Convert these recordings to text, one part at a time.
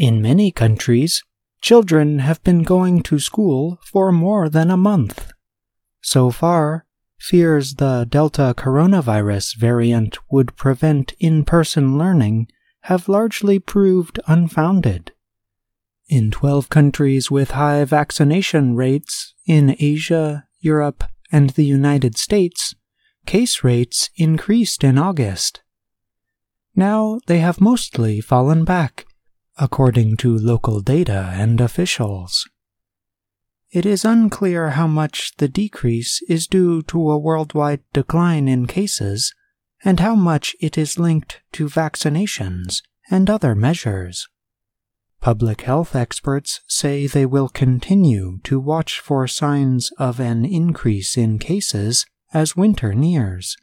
In many countries, children have been going to school for more than a month. So far, fears the Delta coronavirus variant would prevent in person learning have largely proved unfounded. In 12 countries with high vaccination rates in Asia, Europe, and the United States, case rates increased in August. Now they have mostly fallen back, according to local data and officials. It is unclear how much the decrease is due to a worldwide decline in cases and how much it is linked to vaccinations and other measures. Public health experts say they will continue to watch for signs of an increase in cases as winter nears.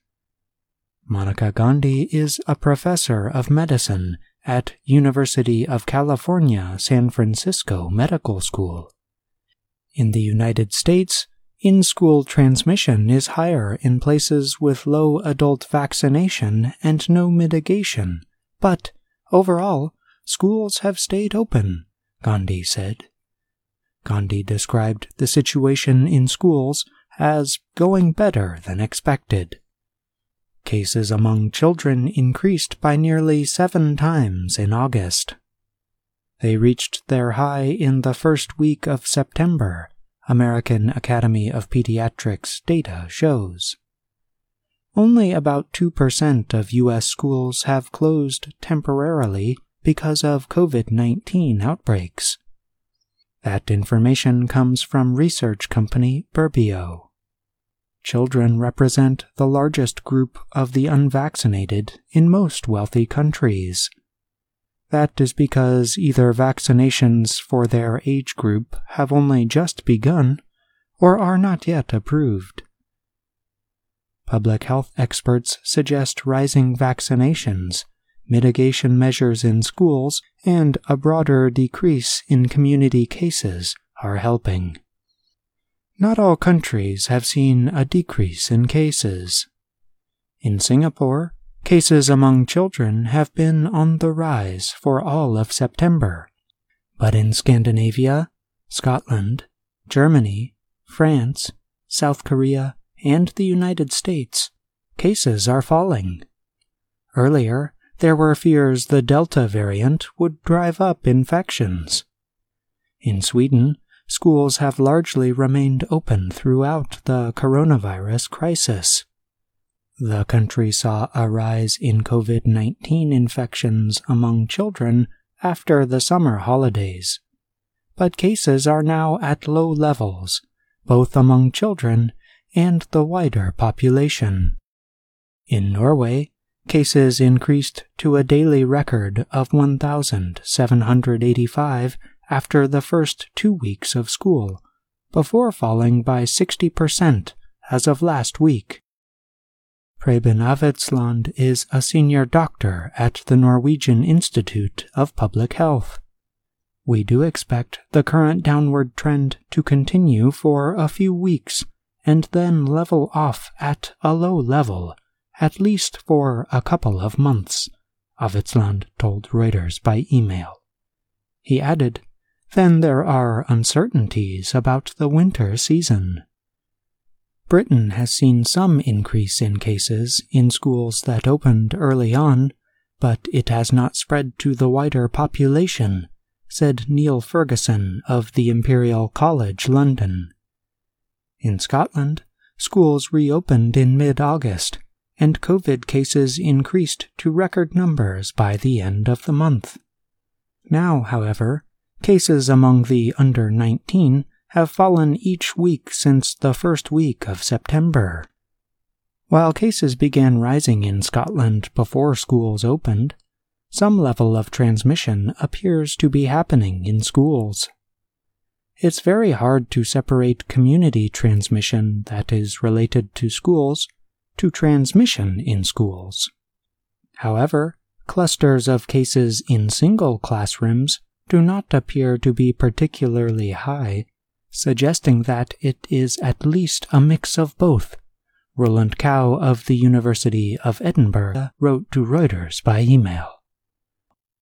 Monica Gandhi is a professor of medicine at University of California, San Francisco Medical School. In the United States, in school transmission is higher in places with low adult vaccination and no mitigation, but overall, schools have stayed open, Gandhi said. Gandhi described the situation in schools as going better than expected. Cases among children increased by nearly seven times in August. They reached their high in the first week of September, American Academy of Pediatrics data shows. Only about 2% of U.S. schools have closed temporarily because of COVID 19 outbreaks. That information comes from research company Burbio. Children represent the largest group of the unvaccinated in most wealthy countries. That is because either vaccinations for their age group have only just begun or are not yet approved. Public health experts suggest rising vaccinations, mitigation measures in schools, and a broader decrease in community cases are helping. Not all countries have seen a decrease in cases. In Singapore, Cases among children have been on the rise for all of September, but in Scandinavia, Scotland, Germany, France, South Korea, and the United States, cases are falling. Earlier, there were fears the Delta variant would drive up infections. In Sweden, schools have largely remained open throughout the coronavirus crisis. The country saw a rise in COVID 19 infections among children after the summer holidays. But cases are now at low levels, both among children and the wider population. In Norway, cases increased to a daily record of 1,785 after the first two weeks of school, before falling by 60% as of last week. Preben Aavitsland is a senior doctor at the Norwegian Institute of Public Health. We do expect the current downward trend to continue for a few weeks and then level off at a low level, at least for a couple of months, Aavitsland told Reuters by email. He added, Then there are uncertainties about the winter season. Britain has seen some increase in cases in schools that opened early on, but it has not spread to the wider population, said Neil Ferguson of the Imperial College London. In Scotland, schools reopened in mid August, and COVID cases increased to record numbers by the end of the month. Now, however, cases among the under 19 have fallen each week since the first week of September. While cases began rising in Scotland before schools opened, some level of transmission appears to be happening in schools. It's very hard to separate community transmission that is related to schools to transmission in schools. However, clusters of cases in single classrooms do not appear to be particularly high suggesting that it is at least a mix of both. Rowland Kao of the University of Edinburgh wrote to Reuters by email.